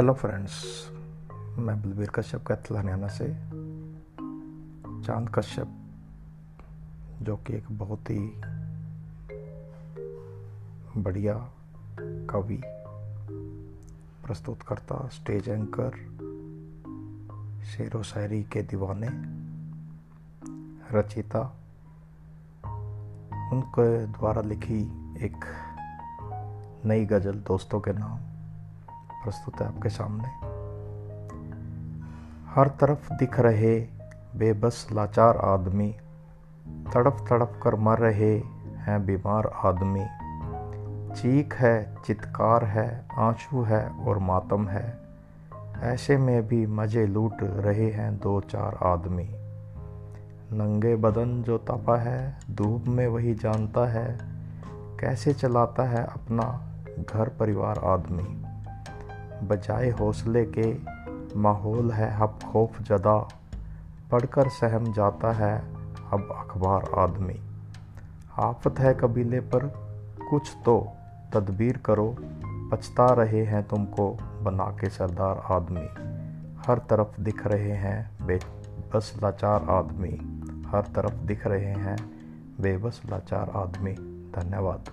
Hello friends मैं बलबीर कश्यप कैथल हरियाणा से चाँद कश्यप, जो कि एक बहुत ही बढ़िया कवि, प्रस्तुतकर्ता स्टेज एंकर शेर व शायरी के दीवाने, रचिता, उनके द्वारा लिखी एक नई गज़ल दोस्तों के नाम। प्रस्तुत है आपके सामने। हर तरफ़ दिख रहे बेबस लाचार आदमी, तड़प तड़प कर मर रहे हैं बीमार आदमी। चीख है, चित्कार है, आँसू है और मातम है। ऐसे में भी मज़े लूट रहे हैं दो चार आदमी। नंगे बदन जो तपा है, धूप में वही जानता है, कैसे चलाता है अपना घर परिवार आदमी। बजाय हौसले के, माहौल है अब खौफ जदा। पढ़कर सहम जाता है अब अखबार आदमी। आफत है कबीले पर, कुछ तो तदबीर करो। पछता रहे हैं तुमको बना के सरदार आदमी। हर तरफ़ दिख रहे हैं बेबस लाचार आदमी। हर तरफ़ दिख रहे हैं बेबस लाचार आदमी। धन्यवाद।